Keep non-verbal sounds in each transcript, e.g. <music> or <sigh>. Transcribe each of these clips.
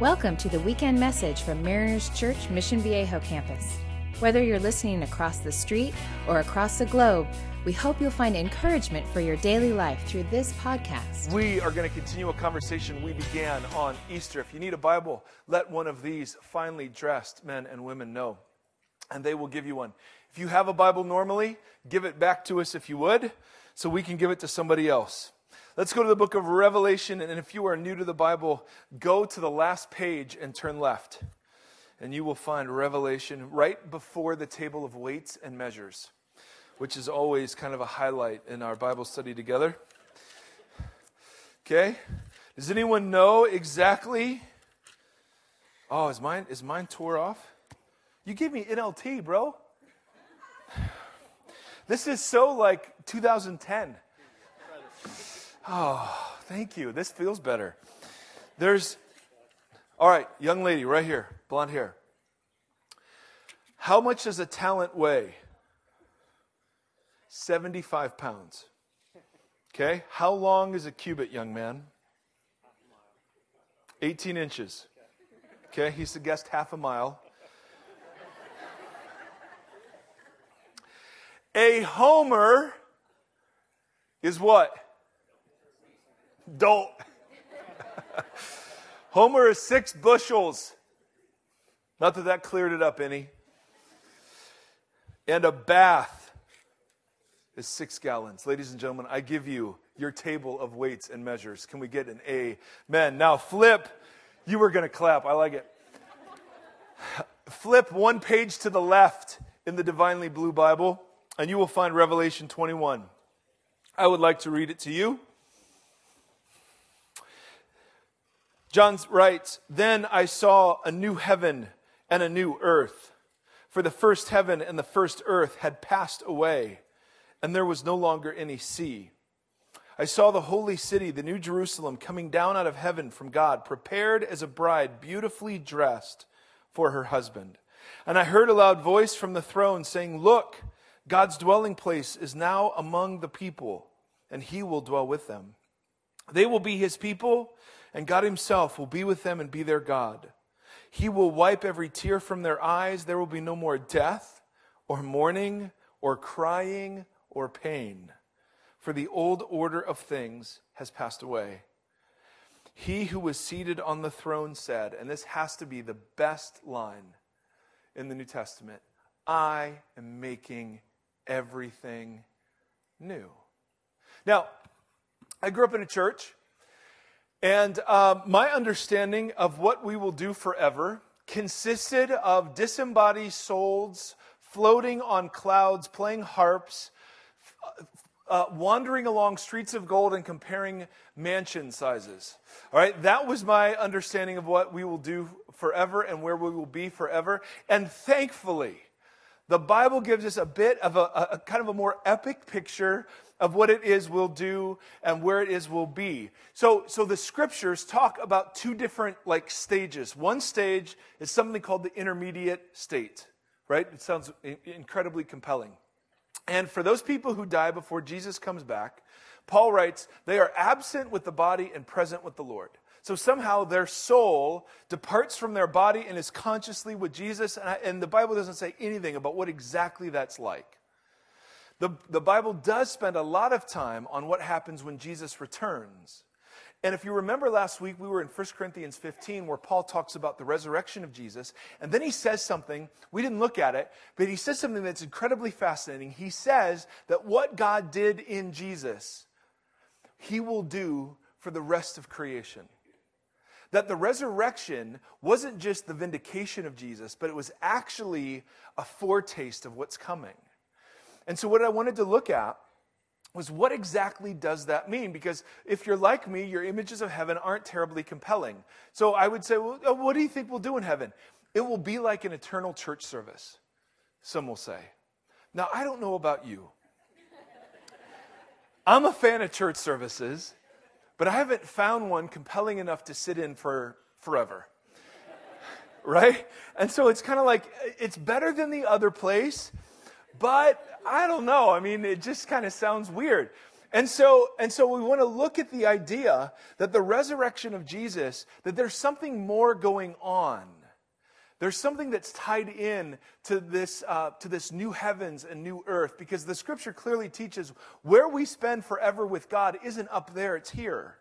Welcome to the weekend message from Mariners Church Mission Viejo campus. Whether you're listening across the street or across the globe, we hope you'll find encouragement for your daily life through this podcast. We are going to continue a conversation we began on Easter. If you need a Bible, let one of these finely dressed men and women know, and they will give you one. If you have a Bible normally, give it back to us if you would, so we can give it to somebody else. Let's go to the book of Revelation, and if you are new to the Bible, go to the last page and turn left. And you will find Revelation right before the table of weights and measures, which is always kind of a highlight in our Bible study together. Okay? Does anyone know exactly? Oh, is mine is mine tore off? You gave me NLT, bro. <sighs> This is so like 2010. Oh, thank you. This feels better. There's, all right, young lady right here, blonde hair. How much does a talent weigh? 75 pounds. Okay. How long is a cubit, young man? 18 inches. Okay. He's the guest half a mile. A homer is what? Don't. Homer is six bushels. Not that that cleared it up any. And a bath is six gallons. Ladies and gentlemen, I give you your table of weights and measures. Can we get an A, amen? Now, flip. You were going to clap. I like it. Flip one page to the left in the Divinely Blue Bible, and you will find Revelation 21. I would like to read it to you. John writes, Then I saw a new heaven and a new earth. For the first heaven and the first earth had passed away, and there was no longer any sea. I saw the holy city, the new Jerusalem, coming down out of heaven from God, prepared as a bride, beautifully dressed for her husband. And I heard a loud voice from the throne saying, Look, God's dwelling place is now among the people, and he will dwell with them. They will be his people and God Himself will be with them and be their God. He will wipe every tear from their eyes. There will be no more death, or mourning, or crying, or pain, for the old order of things has passed away. He who was seated on the throne said, and this has to be the best line in the New Testament I am making everything new. Now, I grew up in a church and uh, my understanding of what we will do forever consisted of disembodied souls floating on clouds, playing harps, uh, wandering along streets of gold and comparing mansion sizes. All right, that was my understanding of what we will do forever and where we will be forever. And thankfully, the Bible gives us a bit of a, a, kind of a more epic picture of what it is we'll do and where it is we'll be. So, so the scriptures talk about two different like stages. One stage is something called the intermediate state, right? It sounds incredibly compelling. And for those people who die before Jesus comes back, Paul writes, they are absent with the body and present with the Lord. So somehow their soul departs from their body and is consciously with Jesus. And, I, and the Bible doesn't say anything about what exactly that's like. The, the Bible does spend a lot of time on what happens when Jesus returns. And if you remember last week, we were in 1 Corinthians 15 where Paul talks about the resurrection of Jesus. And then he says something, we didn't look at it, but he says something that's incredibly fascinating. He says that what God did in Jesus, he will do for the rest of creation. That the resurrection wasn't just the vindication of Jesus, but it was actually a foretaste of what's coming. And so, what I wanted to look at was what exactly does that mean? Because if you're like me, your images of heaven aren't terribly compelling. So, I would say, well, uh, what do you think we'll do in heaven? It will be like an eternal church service, some will say. Now, I don't know about you. I'm a fan of church services, but I haven't found one compelling enough to sit in for forever. <laughs> right? And so it's kind of like it's better than the other place, but I don't know. I mean, it just kind of sounds weird. And so, and so we want to look at the idea that the resurrection of Jesus, that there's something more going on. There's something that's tied in to this, uh, to this new heavens and new earth because the scripture clearly teaches where we spend forever with God isn't up there, it's here.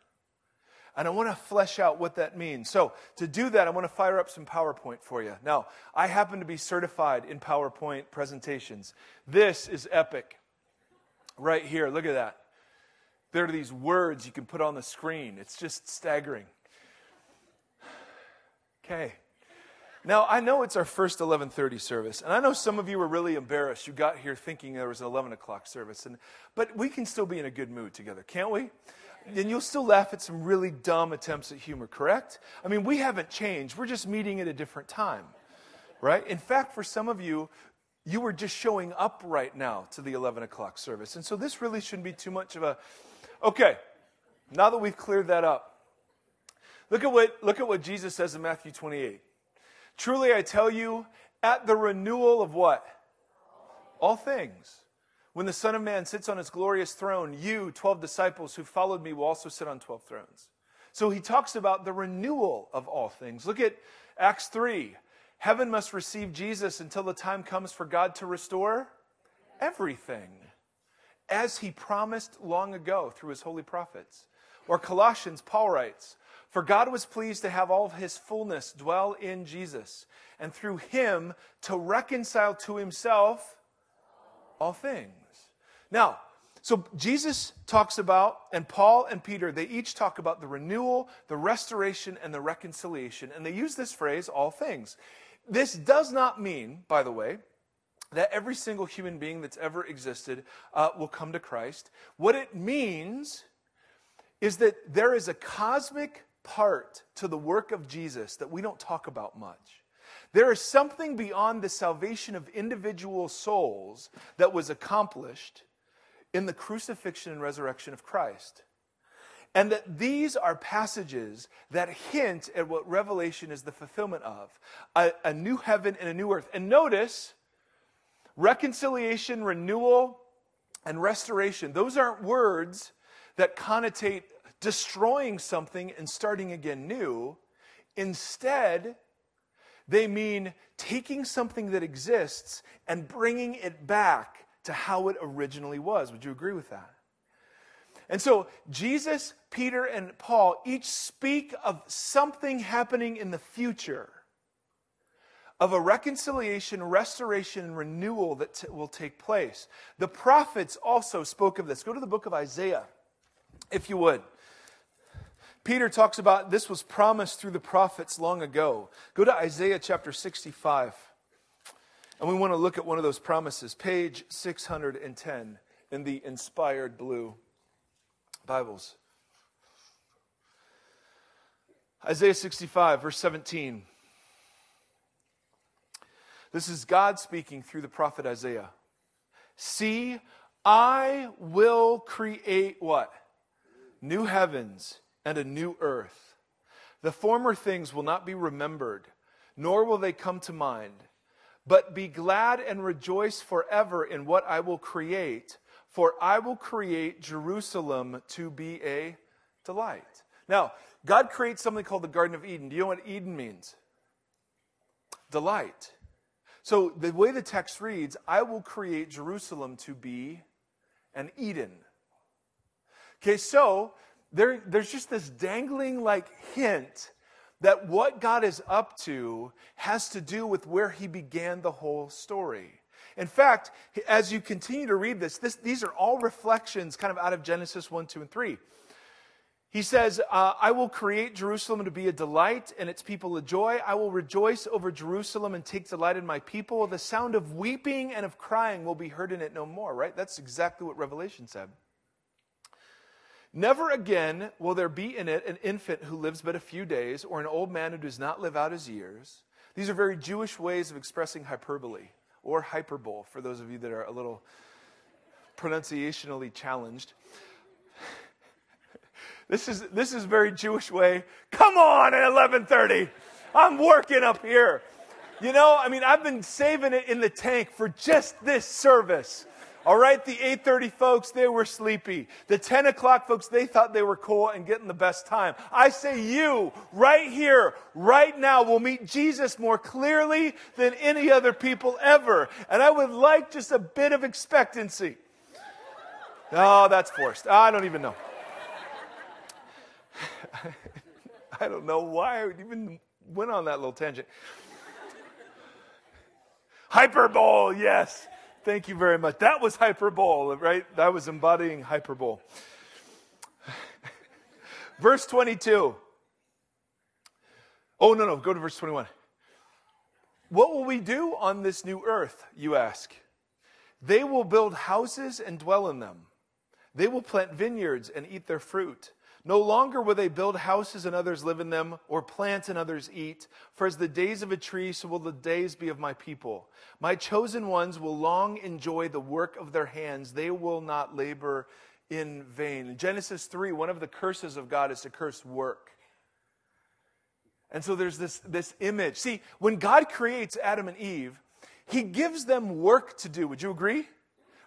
And I want to flesh out what that means. So, to do that, I want to fire up some PowerPoint for you. Now, I happen to be certified in PowerPoint presentations. This is epic. Right here, look at that. There are these words you can put on the screen. It's just staggering. <sighs> Okay. Now, I know it's our first 11:30 service, and I know some of you were really embarrassed. You got here thinking there was an 11 o'clock service, and but we can still be in a good mood together, can't we? And you'll still laugh at some really dumb attempts at humor, correct? I mean, we haven't changed. We're just meeting at a different time, right? In fact, for some of you, you were just showing up right now to the 11 o'clock service, and so this really shouldn't be too much of a. Okay, now that we've cleared that up, look at what look at what Jesus says in Matthew 28. Truly I tell you, at the renewal of what? All things. When the Son of Man sits on his glorious throne, you, 12 disciples who followed me, will also sit on 12 thrones. So he talks about the renewal of all things. Look at Acts 3. Heaven must receive Jesus until the time comes for God to restore everything, as he promised long ago through his holy prophets. Or Colossians, Paul writes, for God was pleased to have all of his fullness dwell in Jesus, and through him to reconcile to himself all things. Now, so Jesus talks about, and Paul and Peter, they each talk about the renewal, the restoration, and the reconciliation. And they use this phrase, all things. This does not mean, by the way, that every single human being that's ever existed uh, will come to Christ. What it means is that there is a cosmic part to the work of Jesus that we don't talk about much. There is something beyond the salvation of individual souls that was accomplished in the crucifixion and resurrection of Christ. And that these are passages that hint at what Revelation is the fulfillment of a, a new heaven and a new earth. And notice, reconciliation, renewal, and restoration, those aren't words that connotate destroying something and starting again new. Instead, they mean taking something that exists and bringing it back to how it originally was. Would you agree with that? And so, Jesus, Peter, and Paul each speak of something happening in the future, of a reconciliation, restoration, and renewal that t- will take place. The prophets also spoke of this. Go to the book of Isaiah, if you would. Peter talks about this was promised through the prophets long ago. Go to Isaiah chapter 65. And we want to look at one of those promises, page 610 in the inspired blue Bibles. Isaiah 65, verse 17. This is God speaking through the prophet Isaiah. See, I will create what? New heavens and a new earth. The former things will not be remembered, nor will they come to mind. But be glad and rejoice forever in what I will create, for I will create Jerusalem to be a delight. Now, God creates something called the Garden of Eden. Do you know what Eden means? Delight. So, the way the text reads, I will create Jerusalem to be an Eden. Okay, so there, there's just this dangling like hint that what God is up to has to do with where he began the whole story. In fact, as you continue to read this, this these are all reflections kind of out of Genesis 1, 2, and 3. He says, uh, I will create Jerusalem to be a delight and its people a joy. I will rejoice over Jerusalem and take delight in my people. The sound of weeping and of crying will be heard in it no more, right? That's exactly what Revelation said. Never again will there be in it an infant who lives but a few days, or an old man who does not live out his years. These are very Jewish ways of expressing hyperbole, or hyperbole, for those of you that are a little pronunciationally challenged. <laughs> this is this is very Jewish way. Come on at 11:30. I'm working up here. You know, I mean, I've been saving it in the tank for just this service. All right, the 8:30 folks, they were sleepy. The 10 o'clock folks, they thought they were cool and getting the best time. I say you, right here, right now, will meet Jesus more clearly than any other people ever. And I would like just a bit of expectancy. Oh, that's forced. I don't even know. <laughs> I don't know why I even went on that little tangent. Hyperbole, yes. Thank you very much. That was hyperbole, right? That was embodying hyperbole. <laughs> verse 22. Oh, no, no, go to verse 21. What will we do on this new earth, you ask? They will build houses and dwell in them. They will plant vineyards and eat their fruit. No longer will they build houses and others live in them, or plant and others eat. For as the days of a tree, so will the days be of my people. My chosen ones will long enjoy the work of their hands. They will not labor in vain. In Genesis 3, one of the curses of God is to curse work. And so there's this, this image. See, when God creates Adam and Eve, he gives them work to do. Would you agree?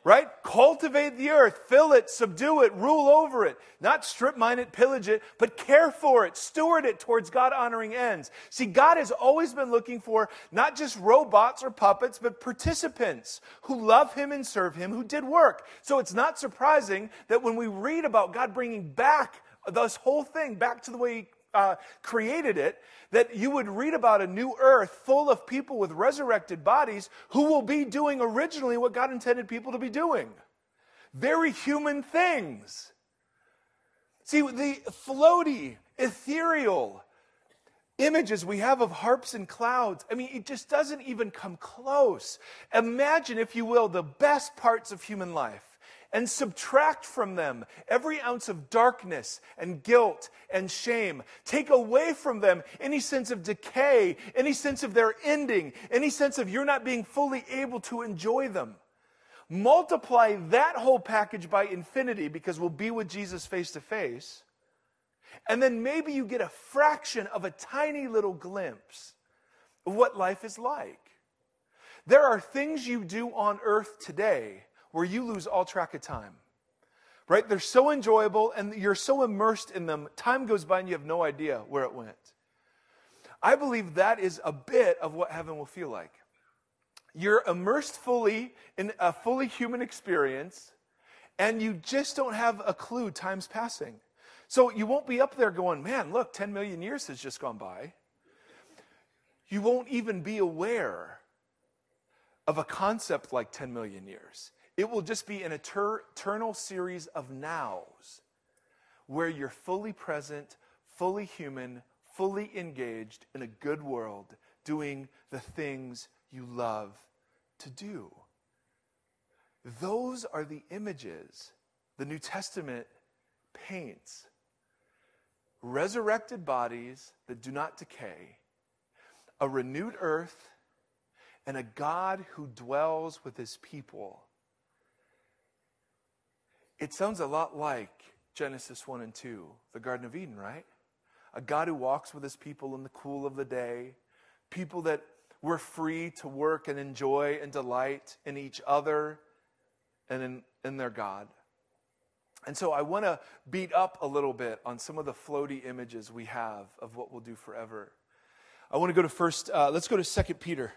Right? Cultivate the earth, fill it, subdue it, rule over it. Not strip mine it, pillage it, but care for it, steward it towards God honoring ends. See, God has always been looking for not just robots or puppets, but participants who love Him and serve Him, who did work. So it's not surprising that when we read about God bringing back this whole thing back to the way He uh, created it, that you would read about a new earth full of people with resurrected bodies who will be doing originally what God intended people to be doing very human things. See, the floaty, ethereal images we have of harps and clouds, I mean, it just doesn't even come close. Imagine, if you will, the best parts of human life and subtract from them every ounce of darkness and guilt and shame. Take away from them any sense of decay, any sense of their ending, any sense of you're not being fully able to enjoy them. Multiply that whole package by infinity because we'll be with Jesus face to face. And then maybe you get a fraction of a tiny little glimpse of what life is like. There are things you do on earth today where you lose all track of time. Right? They're so enjoyable and you're so immersed in them, time goes by and you have no idea where it went. I believe that is a bit of what heaven will feel like. You're immersed fully in a fully human experience, and you just don't have a clue time's passing. So you won't be up there going, man, look, 10 million years has just gone by. You won't even be aware of a concept like 10 million years. It will just be an eternal series of nows where you're fully present, fully human, fully engaged in a good world, doing the things you love to do. Those are the images the New Testament paints resurrected bodies that do not decay, a renewed earth, and a God who dwells with his people it sounds a lot like Genesis 1 and 2, the Garden of Eden, right? A God who walks with his people in the cool of the day, people that were free to work and enjoy and delight in each other and in, in their God. And so I want to beat up a little bit on some of the floaty images we have of what we'll do forever. I want to go to first, uh, let's go to Second Peter.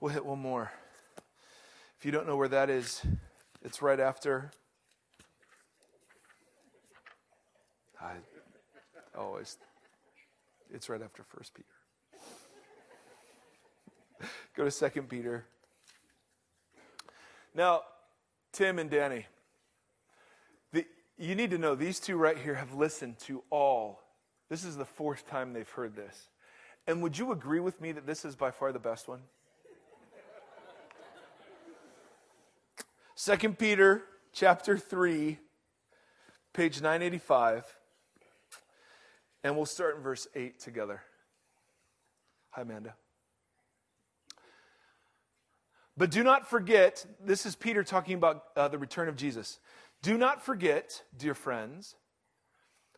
We'll hit one more. If you don't know where that is, it's right after I oh, always, it's right after First Peter. <laughs> Go to Second Peter. Now, Tim and Danny, the, you need to know these two right here have listened to all. This is the fourth time they've heard this. And would you agree with me that this is by far the best one? Second Peter chapter 3, page 985. And we'll start in verse 8 together. Hi, Amanda. But do not forget, this is Peter talking about uh, the return of Jesus. Do not forget, dear friends,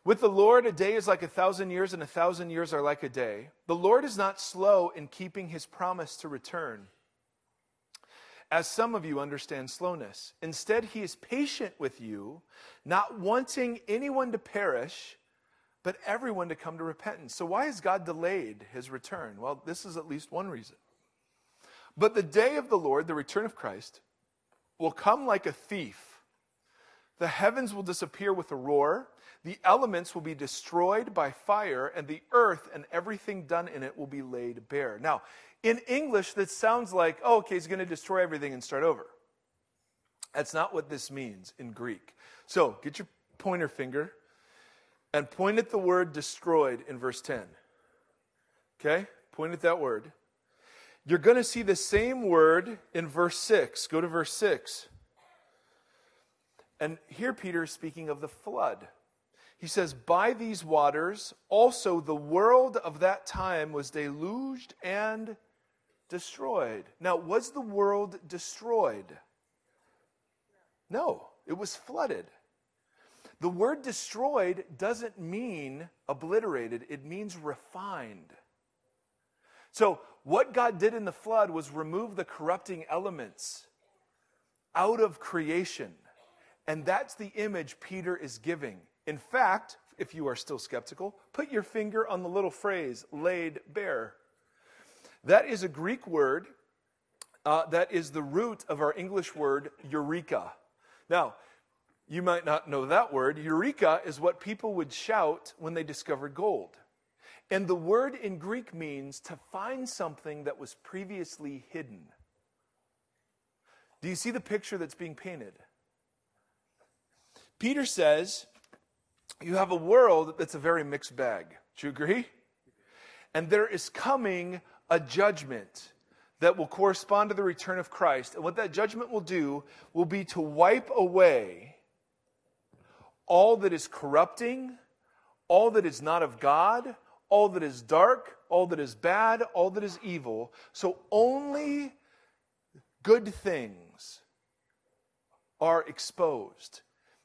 with the Lord, a day is like a thousand years, and a thousand years are like a day. The Lord is not slow in keeping his promise to return, as some of you understand slowness. Instead, he is patient with you, not wanting anyone to perish, but everyone to come to repentance. So, why has God delayed his return? Well, this is at least one reason. But the day of the Lord, the return of Christ, will come like a thief. The heavens will disappear with a roar, the elements will be destroyed by fire, and the earth and everything done in it will be laid bare. Now, in English, that sounds like, oh, okay, he's going to destroy everything and start over. That's not what this means in Greek. So get your pointer finger and point at the word destroyed in verse 10. Okay? Point at that word. You're going to see the same word in verse 6. Go to verse 6. And here Peter is speaking of the flood. He says, By these waters also the world of that time was deluged and destroyed. Now, was the world destroyed? No, it was flooded. The word destroyed doesn't mean obliterated, it means refined. So, what God did in the flood was remove the corrupting elements out of creation. And that's the image Peter is giving. In fact, if you are still skeptical, put your finger on the little phrase, laid bare. That is a Greek word uh, that is the root of our English word eureka. Now, you might not know that word. Eureka is what people would shout when they discovered gold. And the word in Greek means to find something that was previously hidden. Do you see the picture that's being painted? Peter says, You have a world that's a very mixed bag. Do you agree? And there is coming a judgment that will correspond to the return of Christ. And what that judgment will do will be to wipe away all that is corrupting, all that is not of God, all that is dark, all that is bad, all that is evil. So only good things are exposed.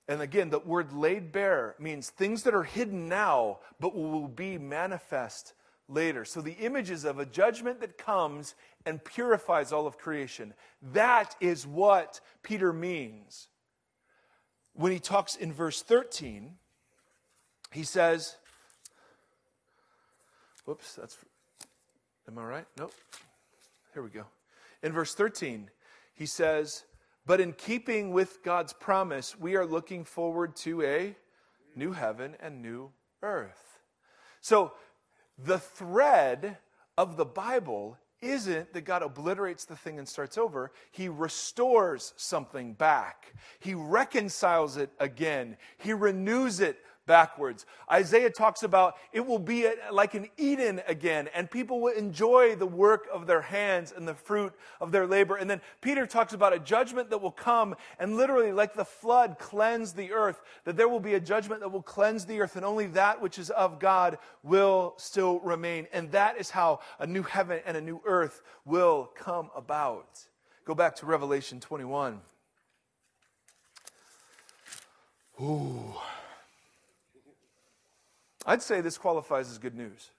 And again, the word laid bare means things that are hidden now, but will be manifest later. So the images of a judgment that comes and purifies all of creation. That is what Peter means. When he talks in verse 13, he says, Whoops, that's. Am I right? Nope. Here we go. In verse 13, he says, But in keeping with God's promise, we are looking forward to a new heaven and new earth. So the thread of the Bible isn't that God obliterates the thing and starts over. He restores something back. He reconciles it again. He renews it backwards. Isaiah talks about it will be like an Eden again, and people will enjoy the work of their hands and the fruit of their labor. And then Peter talks about a judgment that will come and literally, like the flood, cleanse the earth, that there will be a judgment that will cleanse the earth, and only that which is of God will still remain. And that is how a new heaven and a new earth will come about. Go back to Revelation 21. Ooh. I'd say this qualifies as good news.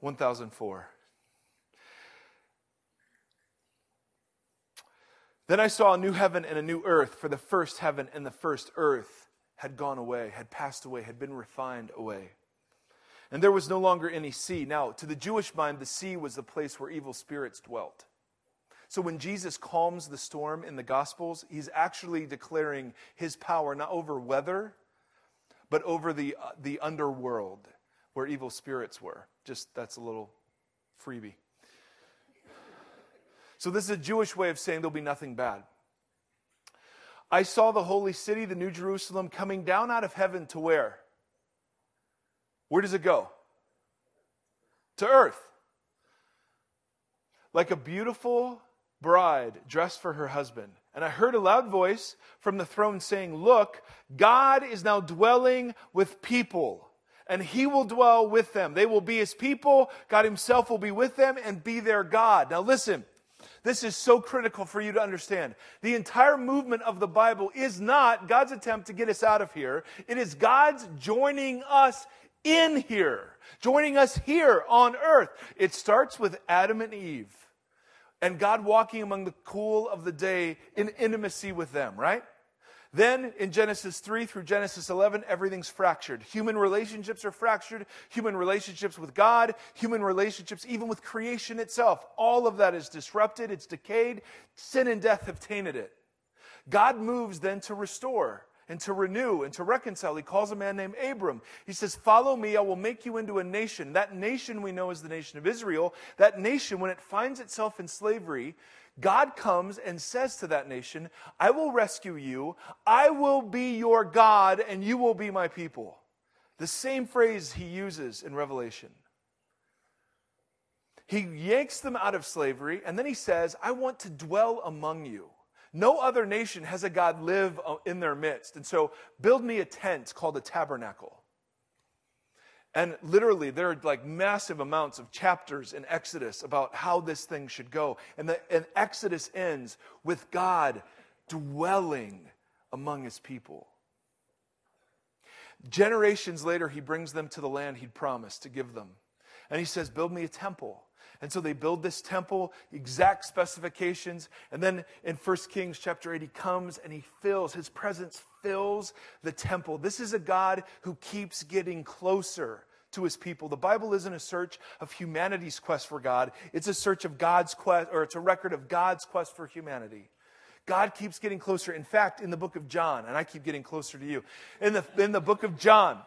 One thousand four. Then I saw a new heaven and a new earth, for the first heaven and the first earth had gone away, had passed away, had been refined away. And there was no longer any sea. Now, to the Jewish mind, the sea was the place where evil spirits dwelt. So when Jesus calms the storm in the Gospels, he's actually declaring his power not over weather, but over the, uh, the underworld where evil spirits were. Just that's a little freebie. So this is a Jewish way of saying there'll be nothing bad. I saw the holy city, the New Jerusalem, coming down out of heaven to where? Where does it go? To earth. Like a beautiful bride dressed for her husband. And I heard a loud voice from the throne saying, Look, God is now dwelling with people, and he will dwell with them. They will be his people. God himself will be with them and be their God. Now listen. This is so critical for you to understand. The entire movement of the Bible is not God's attempt to get us out of here. It is God's joining us in here, joining us here on earth. It starts with Adam and Eve and God walking among the cool of the day in intimacy with them, right? Then in Genesis 3 through Genesis 11, everything's fractured. Human relationships are fractured. Human relationships with God, human relationships even with creation itself. All of that is disrupted. It's decayed. Sin and death have tainted it. God moves then to restore and to renew and to reconcile. He calls a man named Abram. He says, Follow me, I will make you into a nation. That nation we know is the nation of Israel. That nation, when it finds itself in slavery, God comes and says to that nation, I will rescue you. I will be your God, and you will be my people. The same phrase he uses in Revelation. He yanks them out of slavery, and then he says, I want to dwell among you. No other nation has a God live uh, in their midst. And so, build me a tent called a tabernacle. And literally, there are like massive amounts of chapters in Exodus about how this thing should go. And, the, and Exodus ends with God dwelling among his people. Generations later, he brings them to the land he'd promised to give them. And he says, Build me a temple. And so they build this temple, exact specifications. And then in 1 Kings chapter 8, he comes and he fills, his presence fills the temple. This is a God who keeps getting closer to his people. The Bible isn't a search of humanity's quest for God, it's a search of God's quest, or it's a record of God's quest for humanity. God keeps getting closer. In fact, in the book of John, and I keep getting closer to you, in the, in the book of John,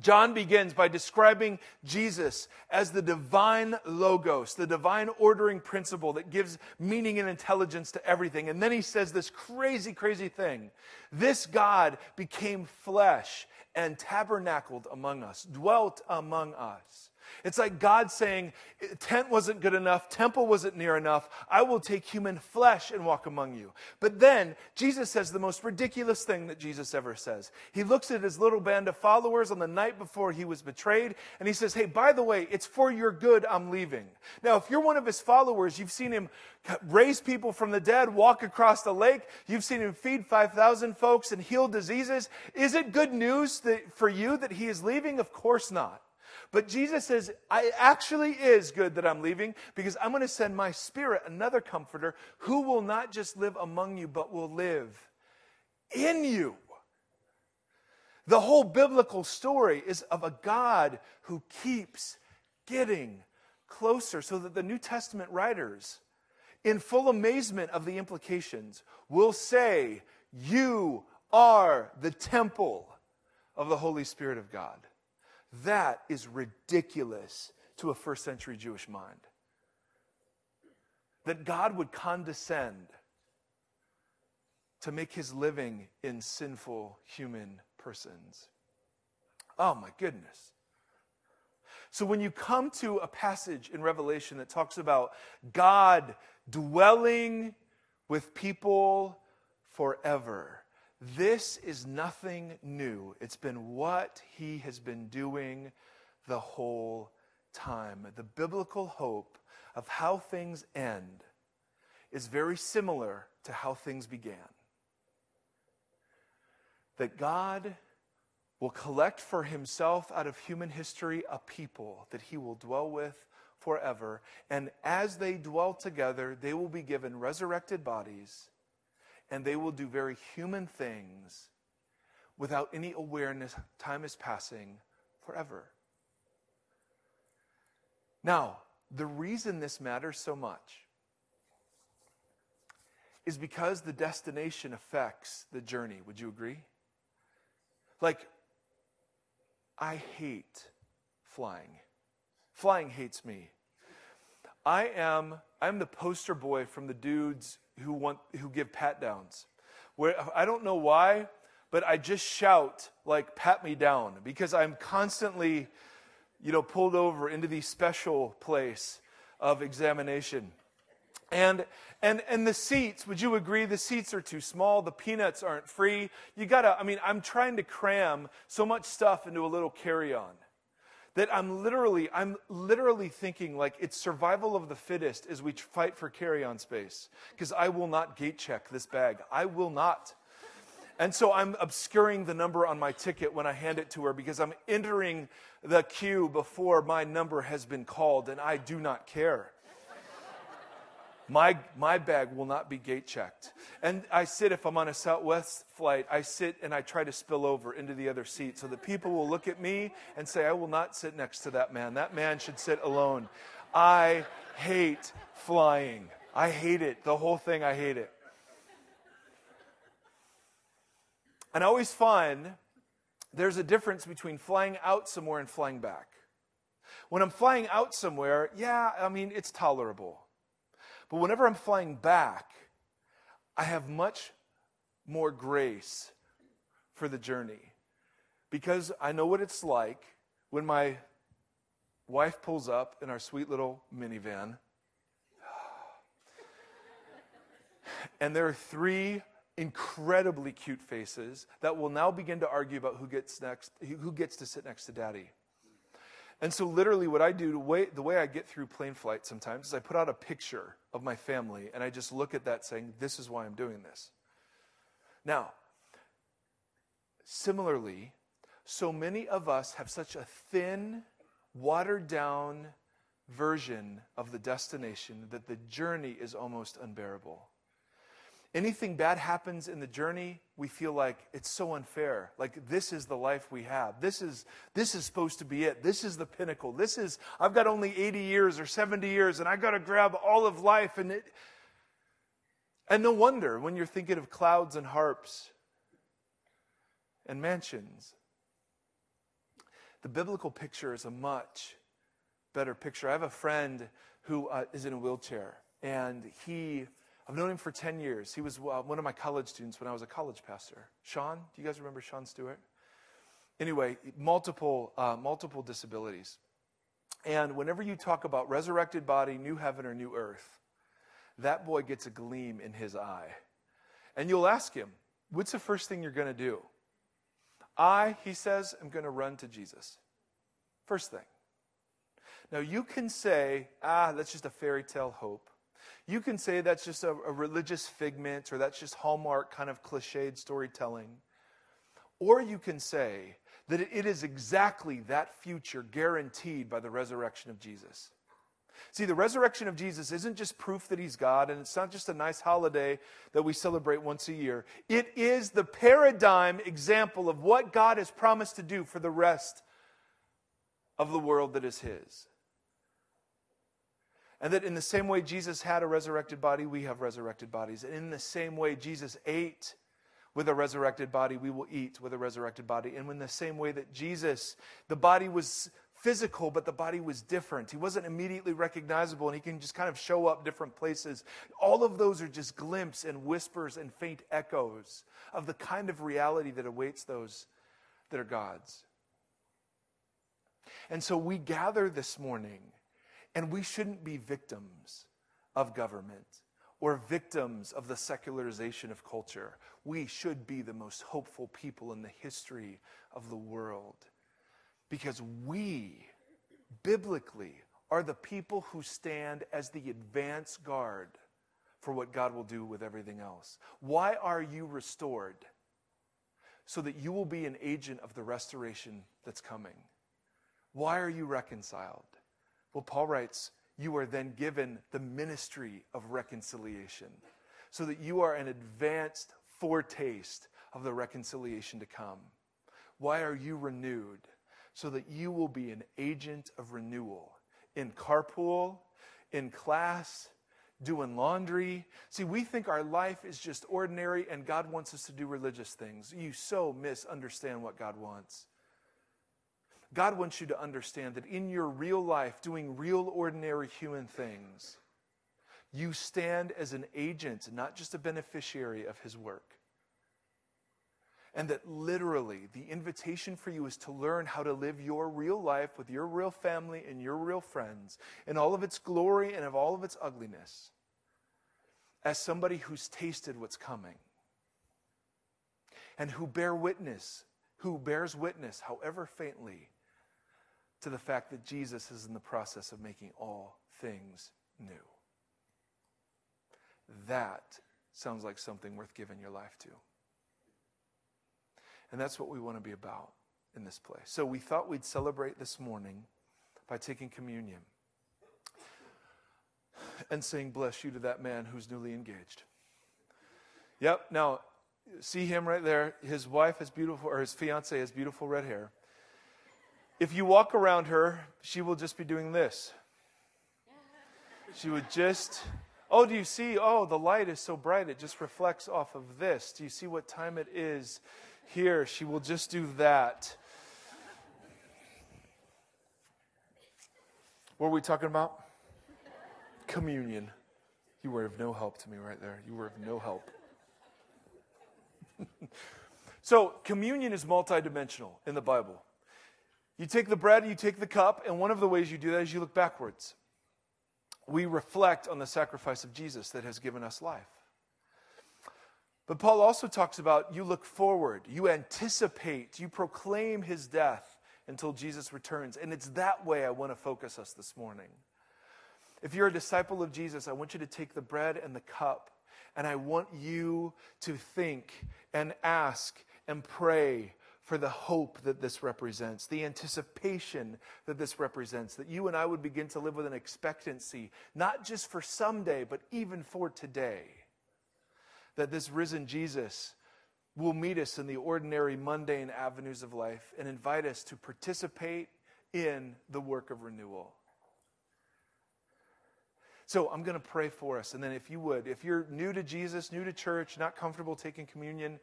John begins by describing Jesus as the divine logos, the divine ordering principle that gives meaning and intelligence to everything. And then he says this crazy, crazy thing. This God became flesh and tabernacled among us, dwelt among us. It's like God saying, tent wasn't good enough, temple wasn't near enough. I will take human flesh and walk among you. But then Jesus says the most ridiculous thing that Jesus ever says. He looks at his little band of followers on the night before he was betrayed, and he says, Hey, by the way, it's for your good I'm leaving. Now, if you're one of his followers, you've seen him raise people from the dead, walk across the lake, you've seen him feed 5,000 folks and heal diseases. Is it good news that, for you that he is leaving? Of course not. But Jesus says, I actually is good that I'm leaving because I'm going to send my spirit, another comforter, who will not just live among you, but will live in you. The whole biblical story is of a God who keeps getting closer so that the New Testament writers, in full amazement of the implications, will say, You are the temple of the Holy Spirit of God. That is ridiculous to a first century Jewish mind. That God would condescend to make his living in sinful human persons. Oh my goodness. So when you come to a passage in Revelation that talks about God dwelling with people forever, this is nothing new. It's been what he has been doing the whole time. The biblical hope of how things end is very similar to how things began. That God will collect for himself out of human history a people that he will dwell with forever. And as they dwell together, they will be given resurrected bodies and they will do very human things without any awareness time is passing forever. Now, the reason this matters so much is because the destination affects the journey. Would you agree? Like, I hate flying. Flying hates me. I am I'm the poster boy from the dudes who want who give pat downs. Where I don't know why, but I just shout like pat me down because I'm constantly you know pulled over into the special place of examination. And and and the seats, would you agree the seats are too small, the peanuts aren't free. You got to I mean I'm trying to cram so much stuff into a little carry-on that I'm literally, I'm literally thinking like it's survival of the fittest as we fight for carry-on space. Because I will not gate check this bag. I will not. And so I'm obscuring the number on my ticket when I hand it to her because I'm entering the queue before my number has been called, and I do not care. My, my bag will not be gate checked. And I sit, if I'm on a Southwest flight, I sit and I try to spill over into the other seat so that people will look at me and say, I will not sit next to that man. That man should sit alone. I hate flying. I hate it. The whole thing, I hate it. And I always find there's a difference between flying out somewhere and flying back. When I'm flying out somewhere, yeah, I mean, it's tolerable. But whenever I'm flying back, I have much more grace for the journey because I know what it's like when my wife pulls up in our sweet little minivan. And there are three incredibly cute faces that will now begin to argue about who gets next who gets to sit next to daddy and so literally what i do the way, the way i get through plane flight sometimes is i put out a picture of my family and i just look at that saying this is why i'm doing this. Now similarly so many of us have such a thin watered down version of the destination that the journey is almost unbearable anything bad happens in the journey, we feel like it's so unfair. Like this is the life we have. This is this is supposed to be it. This is the pinnacle. This is I've got only 80 years or 70 years and I got to grab all of life and it and no wonder when you're thinking of clouds and harps and mansions. The biblical picture is a much better picture. I have a friend who uh, is in a wheelchair and he I've known him for 10 years. He was uh, one of my college students when I was a college pastor. Sean, do you guys remember Sean Stewart? Anyway, multiple, uh, multiple disabilities. And whenever you talk about resurrected body, new heaven, or new earth, that boy gets a gleam in his eye. And you'll ask him, What's the first thing you're going to do? I, he says, am going to run to Jesus. First thing. Now, you can say, ah, that's just a fairy tale hope. You can say that's just a, a religious figment or that's just Hallmark kind of cliched storytelling. Or you can say that it is exactly that future guaranteed by the resurrection of Jesus. See, the resurrection of Jesus isn't just proof that he's God, and it's not just a nice holiday that we celebrate once a year. It is the paradigm example of what God has promised to do for the rest of the world that is his. And that in the same way Jesus had a resurrected body, we have resurrected bodies. And in the same way Jesus ate with a resurrected body, we will eat with a resurrected body. And in the same way that Jesus, the body was physical, but the body was different. He wasn't immediately recognizable and he can just kind of show up different places. All of those are just glimpses and whispers and faint echoes of the kind of reality that awaits those that are God's. And so we gather this morning and we shouldn't be victims of government or victims of the secularization of culture. We should be the most hopeful people in the history of the world because we, biblically, are the people who stand as the advance guard for what God will do with everything else. Why are you restored? So that you will be an agent of the restoration that's coming. Why are you reconciled? Well, Paul writes, you are then given the ministry of reconciliation so that you are an advanced foretaste of the reconciliation to come. Why are you renewed? So that you will be an agent of renewal in carpool, in class, doing laundry. See, we think our life is just ordinary and God wants us to do religious things. You so misunderstand what God wants. God wants you to understand that in your real life, doing real, ordinary human things, you stand as an agent, not just a beneficiary of His work. And that literally, the invitation for you is to learn how to live your real life with your real family and your real friends in all of its glory and of all of its ugliness as somebody who's tasted what's coming and who bear witness, who bears witness, however faintly, to the fact that Jesus is in the process of making all things new. That sounds like something worth giving your life to. And that's what we want to be about in this place. So we thought we'd celebrate this morning by taking communion and saying, Bless you to that man who's newly engaged. Yep, now see him right there. His wife has beautiful, or his fiance has beautiful red hair. If you walk around her, she will just be doing this. She would just, oh, do you see? Oh, the light is so bright, it just reflects off of this. Do you see what time it is here? She will just do that. What are we talking about? Communion. You were of no help to me right there. You were of no help. <laughs> so, communion is multidimensional in the Bible. You take the bread, you take the cup, and one of the ways you do that is you look backwards. We reflect on the sacrifice of Jesus that has given us life. But Paul also talks about you look forward, you anticipate, you proclaim his death until Jesus returns. And it's that way I want to focus us this morning. If you're a disciple of Jesus, I want you to take the bread and the cup, and I want you to think and ask and pray for the hope that this represents, the anticipation that this represents, that you and I would begin to live with an expectancy, not just for someday, but even for today. That this risen Jesus will meet us in the ordinary, mundane avenues of life and invite us to participate in the work of renewal. So I'm going to pray for us. And then, if you would, if you're new to Jesus, new to church, not comfortable taking communion,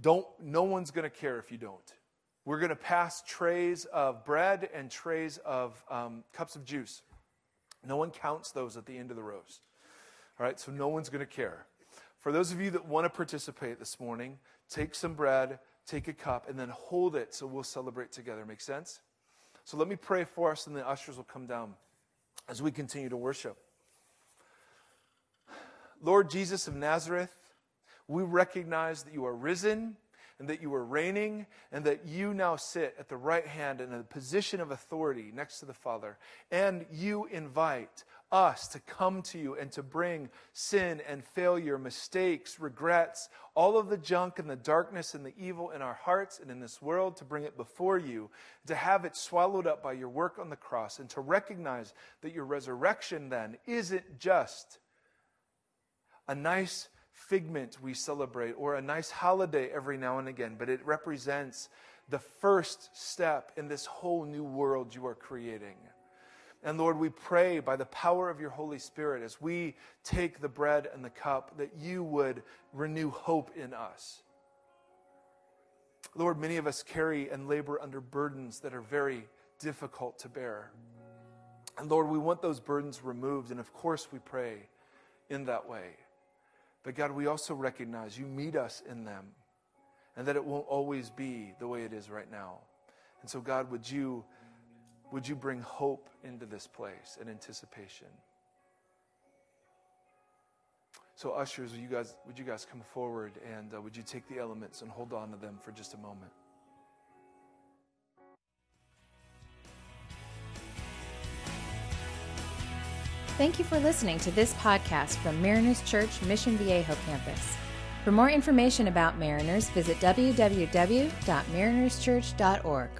don't, no one's going to care if you don't. We're going to pass trays of bread and trays of um, cups of juice. No one counts those at the end of the rows. All right, so no one's going to care. For those of you that want to participate this morning, take some bread, take a cup, and then hold it so we'll celebrate together. Make sense? So let me pray for us, and the ushers will come down as we continue to worship. Lord Jesus of Nazareth, we recognize that you are risen and that you are reigning and that you now sit at the right hand in a position of authority next to the Father. And you invite us to come to you and to bring sin and failure, mistakes, regrets, all of the junk and the darkness and the evil in our hearts and in this world, to bring it before you, to have it swallowed up by your work on the cross, and to recognize that your resurrection then isn't just a nice figment we celebrate or a nice holiday every now and again, but it represents the first step in this whole new world you are creating. And Lord, we pray by the power of your Holy Spirit as we take the bread and the cup that you would renew hope in us. Lord, many of us carry and labor under burdens that are very difficult to bear. And Lord, we want those burdens removed. And of course, we pray in that way. But God, we also recognize you meet us in them and that it won't always be the way it is right now. And so, God, would you, would you bring hope into this place and anticipation? So, ushers, would you guys, would you guys come forward and uh, would you take the elements and hold on to them for just a moment? Thank you for listening to this podcast from Mariners Church Mission Viejo campus. For more information about Mariners, visit www.marinerschurch.org.